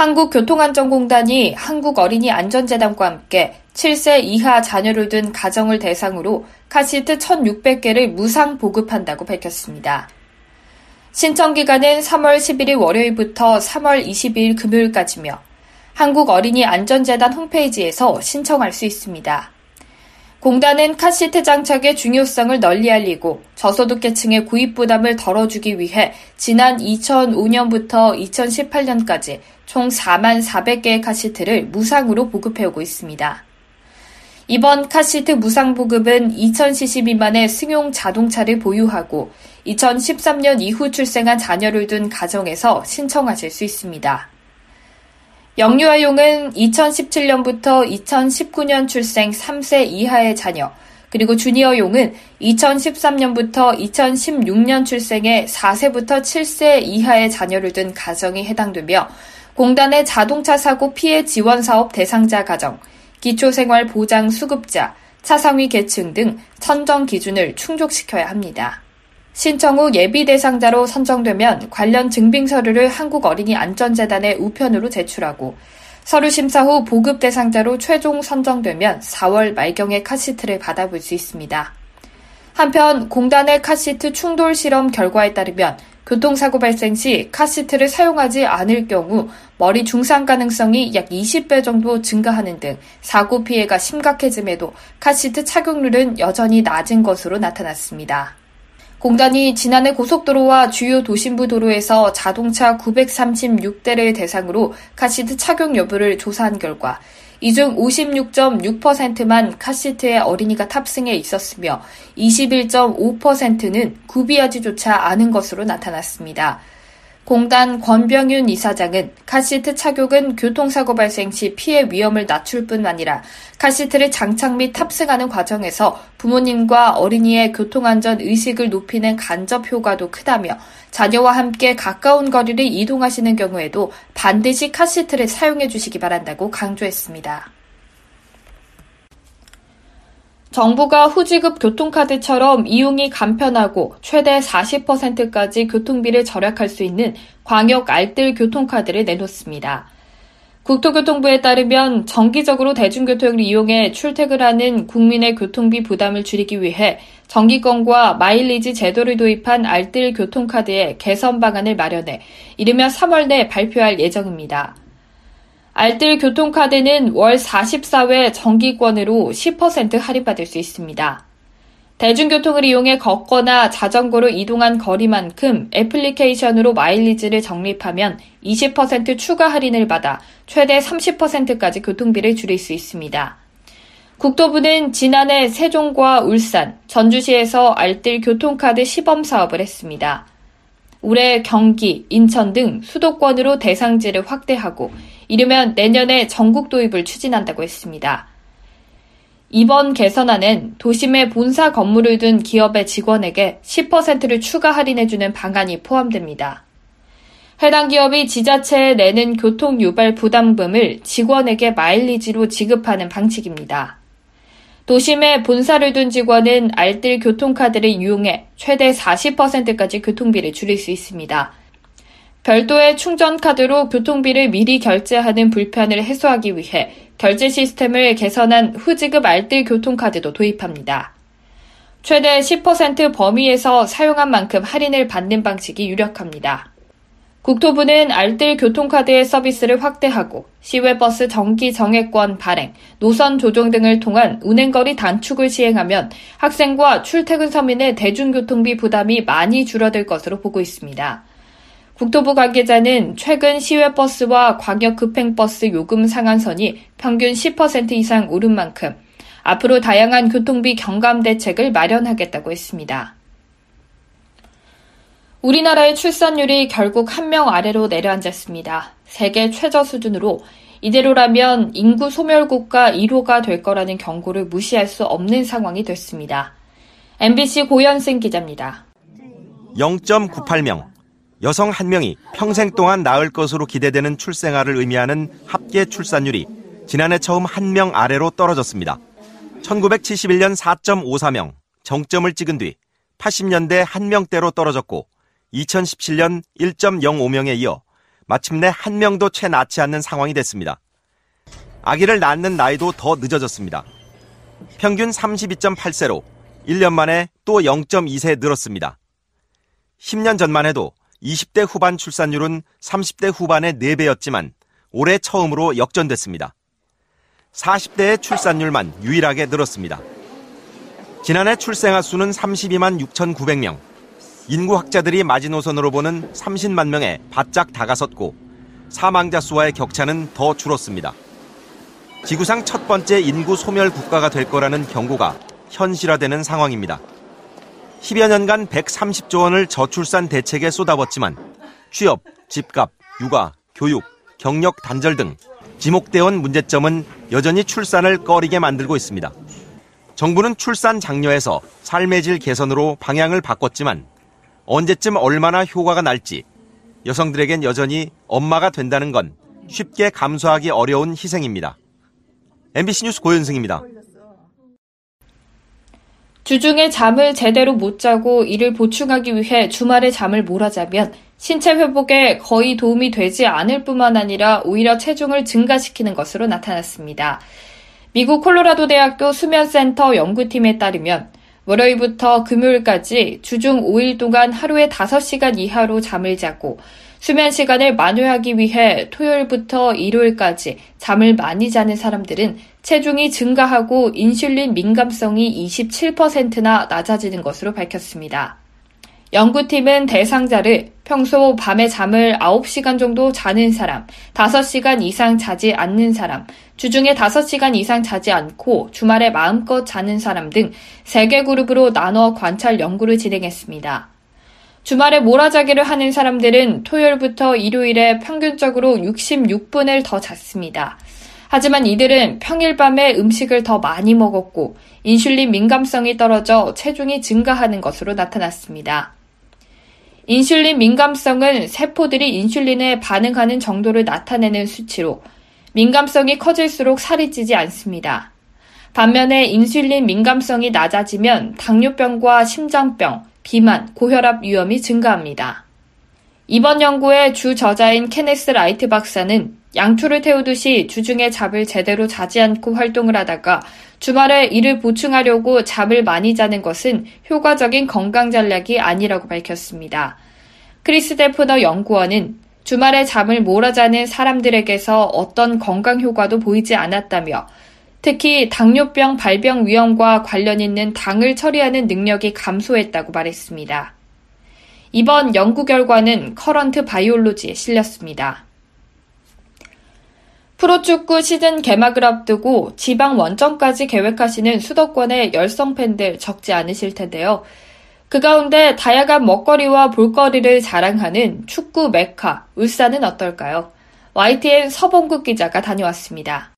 한국교통안전공단이 한국어린이안전재단과 함께 7세 이하 자녀를 둔 가정을 대상으로 카시트 1,600개를 무상 보급한다고 밝혔습니다. 신청 기간은 3월 11일 월요일부터 3월 22일 금요일까지며 한국어린이안전재단 홈페이지에서 신청할 수 있습니다. 공단은 카시트 장착의 중요성을 널리 알리고 저소득계층의 구입 부담을 덜어주기 위해 지난 2005년부터 2018년까지 총 4만 400개의 카시트를 무상으로 보급해오고 있습니다. 이번 카시트 무상 보급은 2000cc 미만의 승용 자동차를 보유하고 2013년 이후 출생한 자녀를 둔 가정에서 신청하실 수 있습니다. 영유아용은 2017년부터 2019년 출생 3세 이하의 자녀, 그리고 주니어용은 2013년부터 2016년 출생의 4세부터 7세 이하의 자녀를 둔 가정이 해당되며 공단의 자동차 사고 피해 지원 사업 대상자 가정, 기초생활 보장 수급자, 차상위 계층 등 선정 기준을 충족시켜야 합니다. 신청 후 예비 대상자로 선정되면 관련 증빙 서류를 한국 어린이 안전재단에 우편으로 제출하고 서류 심사 후 보급 대상자로 최종 선정되면 4월 말경에 카시트를 받아볼 수 있습니다. 한편 공단의 카시트 충돌 실험 결과에 따르면 교통사고 발생 시 카시트를 사용하지 않을 경우 머리 중상 가능성이 약 20배 정도 증가하는 등 사고 피해가 심각해짐에도 카시트 착용률은 여전히 낮은 것으로 나타났습니다. 공단이 지난해 고속도로와 주요 도심부 도로에서 자동차 936대를 대상으로 카시트 착용 여부를 조사한 결과 이 중 56.6%만 카시트에 어린이가 탑승해 있었으며 21.5%는 구비하지조차 않은 것으로 나타났습니다. 공단 권병윤 이사장은 카시트 착용은 교통사고 발생 시 피해 위험을 낮출 뿐 아니라 카시트를 장착 및 탑승하는 과정에서 부모님과 어린이의 교통안전 의식을 높이는 간접 효과도 크다며 자녀와 함께 가까운 거리를 이동하시는 경우에도 반드시 카시트를 사용해 주시기 바란다고 강조했습니다. 정부가 후지급 교통카드처럼 이용이 간편하고 최대 40%까지 교통비를 절약할 수 있는 광역 알뜰 교통카드를 내놓습니다. 국토교통부에 따르면 정기적으로 대중교통을 이용해 출퇴근하는 국민의 교통비 부담을 줄이기 위해 정기권과 마일리지 제도를 도입한 알뜰 교통카드의 개선 방안을 마련해 이르면 3월 내 발표할 예정입니다. 알뜰 교통카드는 월 44회 정기권으로 10% 할인받을 수 있습니다. 대중교통을 이용해 걷거나 자전거로 이동한 거리만큼 애플리케이션으로 마일리지를 적립하면 20% 추가 할인을 받아 최대 30%까지 교통비를 줄일 수 있습니다. 국토부는 지난해 세종과 울산, 전주시에서 알뜰 교통카드 시범 사업을 했습니다. 올해 경기, 인천 등 수도권으로 대상지를 확대하고 이르면 내년에 전국 도입을 추진한다고 했습니다. 이번 개선안은 도심에 본사 건물을 둔 기업의 직원에게 10%를 추가 할인해주는 방안이 포함됩니다. 해당 기업이 지자체에 내는 교통 유발 부담금을 직원에게 마일리지로 지급하는 방식입니다. 도심에 본사를 둔 직원은 알뜰 교통카드를 이용해 최대 40%까지 교통비를 줄일 수 있습니다. 별도의 충전 카드로 교통비를 미리 결제하는 불편을 해소하기 위해 결제 시스템을 개선한 후지급 알뜰 교통카드도 도입합니다. 최대 10% 범위에서 사용한 만큼 할인을 받는 방식이 유력합니다. 국토부는 알뜰 교통카드의 서비스를 확대하고 시외버스 정기 정액권 발행, 노선 조정 등을 통한 운행거리 단축을 시행하면 학생과 출퇴근 서민의 대중교통비 부담이 많이 줄어들 것으로 보고 있습니다. 국토부 관계자는 최근 시외버스와 광역급행버스 요금 상한선이 평균 10% 이상 오른 만큼 앞으로 다양한 교통비 경감 대책을 마련하겠다고 했습니다. 우리나라의 출산율이 결국 한 명 아래로 내려앉았습니다. 세계 최저 수준으로 이대로라면 인구 소멸국가 1호가 될 거라는 경고를 무시할 수 없는 상황이 됐습니다. MBC 고현승 기자입니다. 0.98명. 여성 1명이 평생 동안 낳을 것으로 기대되는 출생아를 의미하는 합계 출산율이 지난해 처음 1명 아래로 떨어졌습니다. 1971년 4.54명, 정점을 찍은 뒤 80년대 1명대로 떨어졌고 2017년 1.05명에 이어 마침내 1명도 채 낳지 않는 상황이 됐습니다. 아기를 낳는 나이도 더 늦어졌습니다. 평균 32.8세로 1년 만에 또 0.2세 늘었습니다. 10년 전만 해도 20대 후반 출산율은 30대 후반의 4배였지만 올해 처음으로 역전됐습니다. 40대의 출산율만 유일하게 늘었습니다. 지난해 출생아 수는 32만 6,900명. 인구 학자들이 마지노선으로 보는 30만 명에 바짝 다가섰고 사망자 수와의 격차는 더 줄었습니다. 지구상 첫 번째 인구 소멸 국가가 될 거라는 경고가 현실화되는 상황입니다. 10여 년간 130조 원을 저출산 대책에 쏟아붓지만 취업, 집값, 육아, 교육, 경력 단절 등 지목되어 온 문제점은 여전히 출산을 꺼리게 만들고 있습니다. 정부는 출산 장려에서 삶의 질 개선으로 방향을 바꿨지만 언제쯤 얼마나 효과가 날지 여성들에겐 여전히 엄마가 된다는 건 쉽게 감수하기 어려운 희생입니다. MBC 뉴스 고현승입니다. 주중에 잠을 제대로 못 자고 이를 보충하기 위해 주말에 잠을 몰아자면 신체 회복에 거의 도움이 되지 않을 뿐만 아니라 오히려 체중을 증가시키는 것으로 나타났습니다. 미국 콜로라도 대학교 수면센터 연구팀에 따르면 월요일부터 금요일까지 주중 5일 동안 하루에 5시간 이하로 잠을 자고 수면 시간을 만회하기 위해 토요일부터 일요일까지 잠을 많이 자는 사람들은 체중이 증가하고 인슐린 민감성이 27%나 낮아지는 것으로 밝혔습니다. 연구팀은 대상자를 평소 밤에 잠을 9시간 정도 자는 사람, 5시간 이상 자지 않는 사람, 주중에 5시간 이상 자지 않고 주말에 마음껏 자는 사람 등 3개 그룹으로 나눠 관찰 연구를 진행했습니다. 주말에 몰아자기를 하는 사람들은 토요일부터 일요일에 평균적으로 66분을 더 잤습니다. 하지만 이들은 평일 밤에 음식을 더 많이 먹었고 인슐린 민감성이 떨어져 체중이 증가하는 것으로 나타났습니다. 인슐린 민감성은 세포들이 인슐린에 반응하는 정도를 나타내는 수치로 민감성이 커질수록 살이 찌지 않습니다. 반면에 인슐린 민감성이 낮아지면 당뇨병과 심장병, 비만, 고혈압 위험이 증가합니다. 이번 연구의 주 저자인 케네스 라이트 박사는 양초를 태우듯이 주중에 잠을 제대로 자지 않고 활동을 하다가 주말에 이를 보충하려고 잠을 많이 자는 것은 효과적인 건강 전략이 아니라고 밝혔습니다. 크리스 데프너 연구원은 주말에 잠을 몰아자는 사람들에게서 어떤 건강 효과도 보이지 않았다며 특히 당뇨병 발병 위험과 관련 있는 당을 처리하는 능력이 감소했다고 말했습니다. 이번 연구 결과는 Current Biology에 실렸습니다. 프로축구 시즌 개막을 앞두고 지방 원정까지 계획하시는 수도권의 열성 팬들 적지 않으실 텐데요. 그 가운데 다양한 먹거리와 볼거리를 자랑하는 축구 메카 울산은 어떨까요? YTN 서봉국 기자가 다녀왔습니다.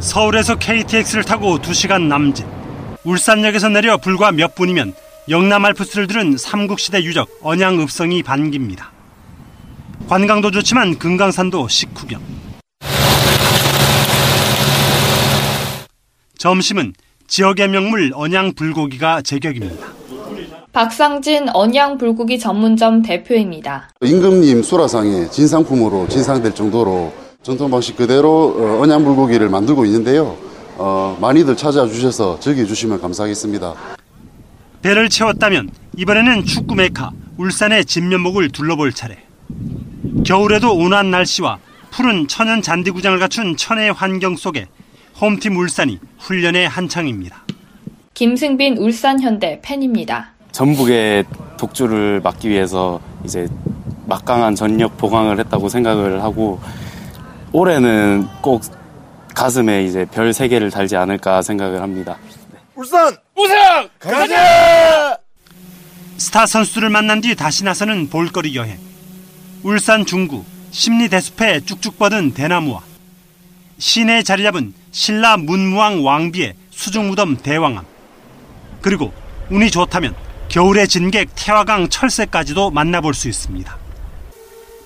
서울에서 KTX를 타고 2시간 남짓. 울산역에서 내려 불과 몇 분이면 영남 알프스를 들은 삼국시대 유적 언양읍성이 반깁니다. 관광도 좋지만 금강산도 식후경. 점심은 지역의 명물 언양 불고기가 제격입니다. 박상진 언양 불고기 전문점 대표입니다. 임금님 수라상에 진상품으로 진상될 정도로 전통 방식 그대로 어, 언양 불고기를 만들고 있는데요. 어, 많이들 찾아주셔서 즐겨주시면 감사하겠습니다. 배를 채웠다면 이번에는 축구 메카 울산의 진면목을 둘러볼 차례. 겨울에도 온화한 날씨와 푸른 천연 잔디구장을 갖춘 천혜의 환경 속에 홈팀 울산이 훈련에 한창입니다. 김승빈 울산현대 팬입니다. 전북의 독주를 막기 위해서 이제 막강한 전력 보강을 했다고 생각을 하고 올해는 꼭 가슴에 이제 별 세 개를 달지 않을까 생각을 합니다. 울산 우승 가자! 스타 선수를 만난 뒤 다시 나서는 볼거리 여행. 울산 중구 심리 대숲에 쭉쭉 뻗은 대나무와 시내에 자리 잡은 신라 문무왕 왕비의 수중무덤 대왕암 그리고 운이 좋다면 겨울의 진객 태화강 철새까지도 만나볼 수 있습니다.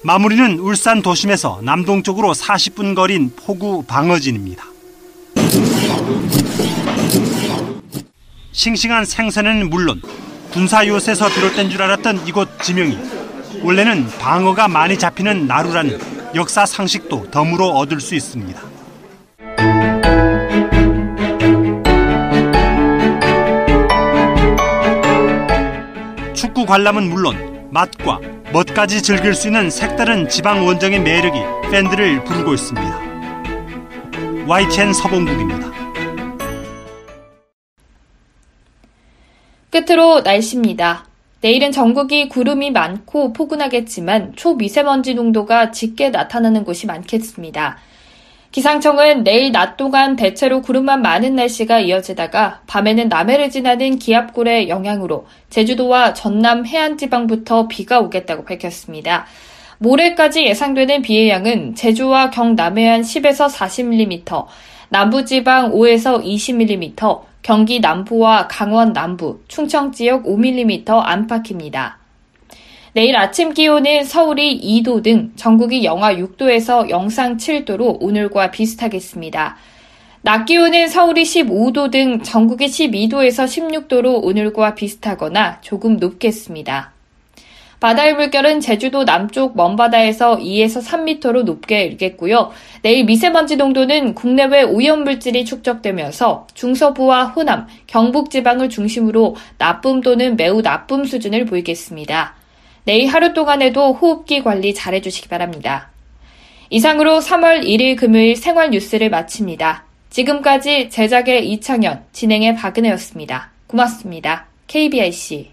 마무리는 울산 도심에서 남동쪽으로 40분 거리인 포구 방어진입니다. 싱싱한 생선에는 물론 군사 요새에서 비롯된 줄 알았던 이곳 지명이 원래는 방어가 많이 잡히는 나루라는 역사 상식도 덤으로 얻을 수 있습니다. 축구 관람은 물론 맛과 멋까지 즐길 수 있는 색다른 지방 원정의 매력이 팬들을 부르고 있습니다. YTN 서봉국입니다. 끝으로 날씨입니다. 내일은 전국이 구름이 많고 포근하겠지만 초미세먼지 농도가 짙게 나타나는 곳이 많겠습니다. 기상청은 내일 낮 동안 대체로 구름만 많은 날씨가 이어지다가 밤에는 남해를 지나는 기압골의 영향으로 제주도와 전남 해안지방부터 비가 오겠다고 밝혔습니다. 모레까지 예상되는 비의 양은 제주와 경남해안 10에서 40mm, 남부지방 5에서 20mm, 경기 남부와 강원 남부, 충청 지역 5mm 안팎입니다. 내일 아침 기온은 서울이 2도 등 전국이 영하 6도에서 영상 7도로 오늘과 비슷하겠습니다. 낮 기온은 서울이 15도 등 전국이 12도에서 16도로 오늘과 비슷하거나 조금 높겠습니다. 바다의 물결은 제주도 남쪽 먼바다에서 2에서 3m로 높게 일겠고요. 내일 미세먼지 농도는 국내외 오염물질이 축적되면서 중서부와 호남, 경북 지방을 중심으로 나쁨 또는 매우 나쁨 수준을 보이겠습니다. 내일 하루 동안에도 호흡기 관리 잘 해주시기 바랍니다. 이상으로 3월 1일 금요일 생활 뉴스를 마칩니다. 지금까지 제작의 이창현, 진행의 박은혜였습니다. 고맙습니다. KBIC.